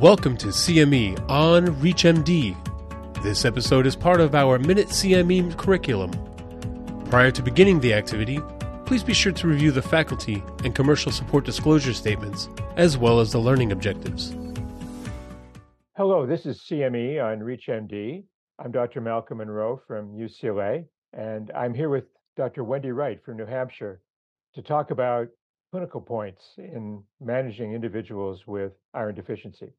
Welcome to CME on ReachMD. This episode is part of our Minute CME curriculum. Prior to beginning the activity, please be sure to review the faculty and commercial support disclosure statements, as well as the learning objectives. Hello, this is CME on ReachMD. I'm Dr. Malcolm Munro from UCLA, and I'm here with Dr. Wendy Wright from New Hampshire to talk about clinical points in managing individuals with iron deficiency.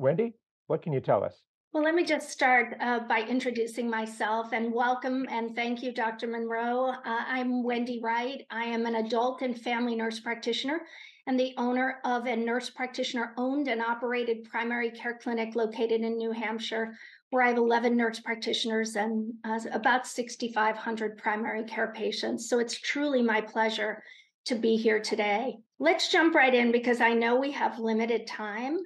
Wendy, what can you tell us? Well, let me just start uh, by introducing myself and welcome and thank you, Dr. Munro. Uh, I'm Wendy Wright. I am an adult and family nurse practitioner and the owner of a nurse practitioner owned and operated primary care clinic located in New Hampshire, where I have 11 nurse practitioners and uh, about 6,500 primary care patients. So it's truly my pleasure to be here today. Let's jump right in because I know we have limited time.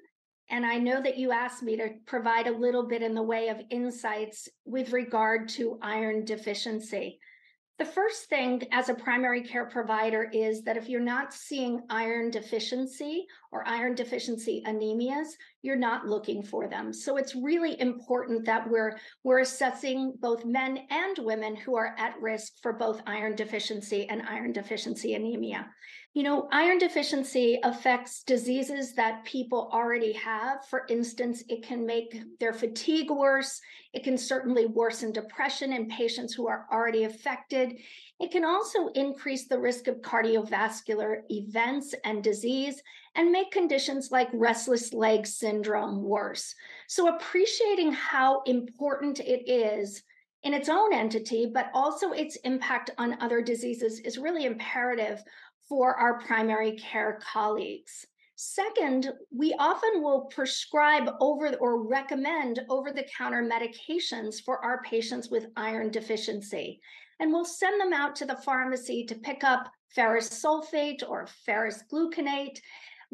And I know that you asked me to provide a little bit in the way of insights with regard to iron deficiency. The first thing as a primary care provider is that if you're not seeing iron deficiency or iron deficiency anemias, you're not looking for them. So it's really important that we're we're assessing both men and women who are at risk for both iron deficiency and iron deficiency anemia. You know, iron deficiency affects diseases that people already have. For instance, it can make their fatigue worse. It can certainly worsen depression in patients who are already affected. It can also increase the risk of cardiovascular events and disease and make conditions like restless leg syndrome worse. So, appreciating how important it is in its own entity, but also its impact on other diseases is really imperative for our primary care colleagues. Second, we often will prescribe over or recommend over the counter medications for our patients with iron deficiency. And we'll send them out to the pharmacy to pick up ferrous sulfate or ferrous gluconate.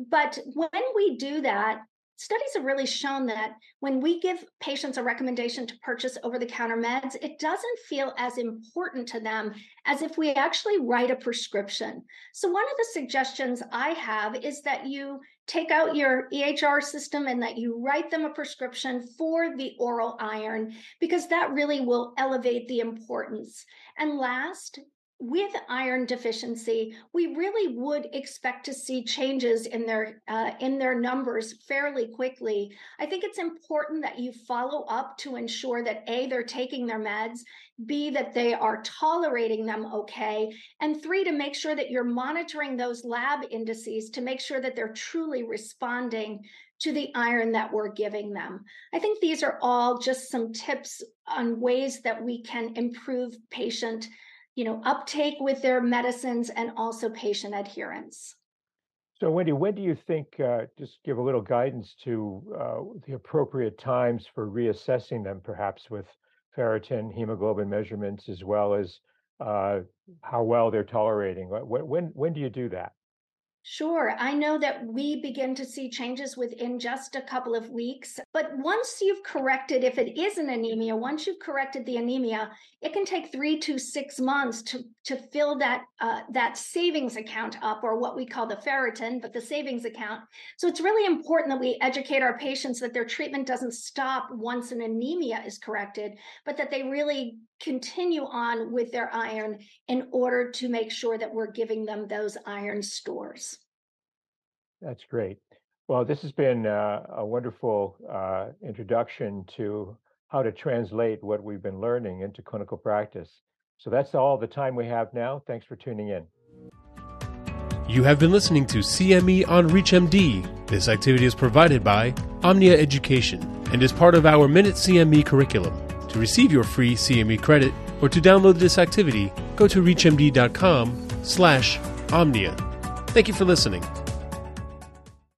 But when we do that, studies have really shown that when we give patients a recommendation to purchase over the counter meds, it doesn't feel as important to them as if we actually write a prescription. So, one of the suggestions I have is that you take out your EHR system and that you write them a prescription for the oral iron because that really will elevate the importance. And last, with iron deficiency, we really would expect to see changes in their uh, in their numbers fairly quickly. I think it's important that you follow up to ensure that a they're taking their meds, b that they are tolerating them okay, and three to make sure that you're monitoring those lab indices to make sure that they're truly responding to the iron that we're giving them. I think these are all just some tips on ways that we can improve patient you know, uptake with their medicines and also patient adherence. So, Wendy, when do you think, uh, just give a little guidance to uh, the appropriate times for reassessing them, perhaps with ferritin, hemoglobin measurements, as well as uh, how well they're tolerating? When, when, when do you do that? Sure. I know that we begin to see changes within just a couple of weeks. But once you've corrected, if it is an anemia, once you've corrected the anemia, it can take three to six months to, to fill that, uh, that savings account up, or what we call the ferritin, but the savings account. So it's really important that we educate our patients that their treatment doesn't stop once an anemia is corrected, but that they really continue on with their iron in order to make sure that we're giving them those iron stores. That's great. Well, this has been uh, a wonderful uh, introduction to how to translate what we've been learning into clinical practice. So that's all the time we have now. Thanks for tuning in. You have been listening to CME on ReachMD. This activity is provided by Omnia Education and is part of our Minute CME curriculum. To receive your free CME credit or to download this activity, go to reachmd.com slash omnia. Thank you for listening.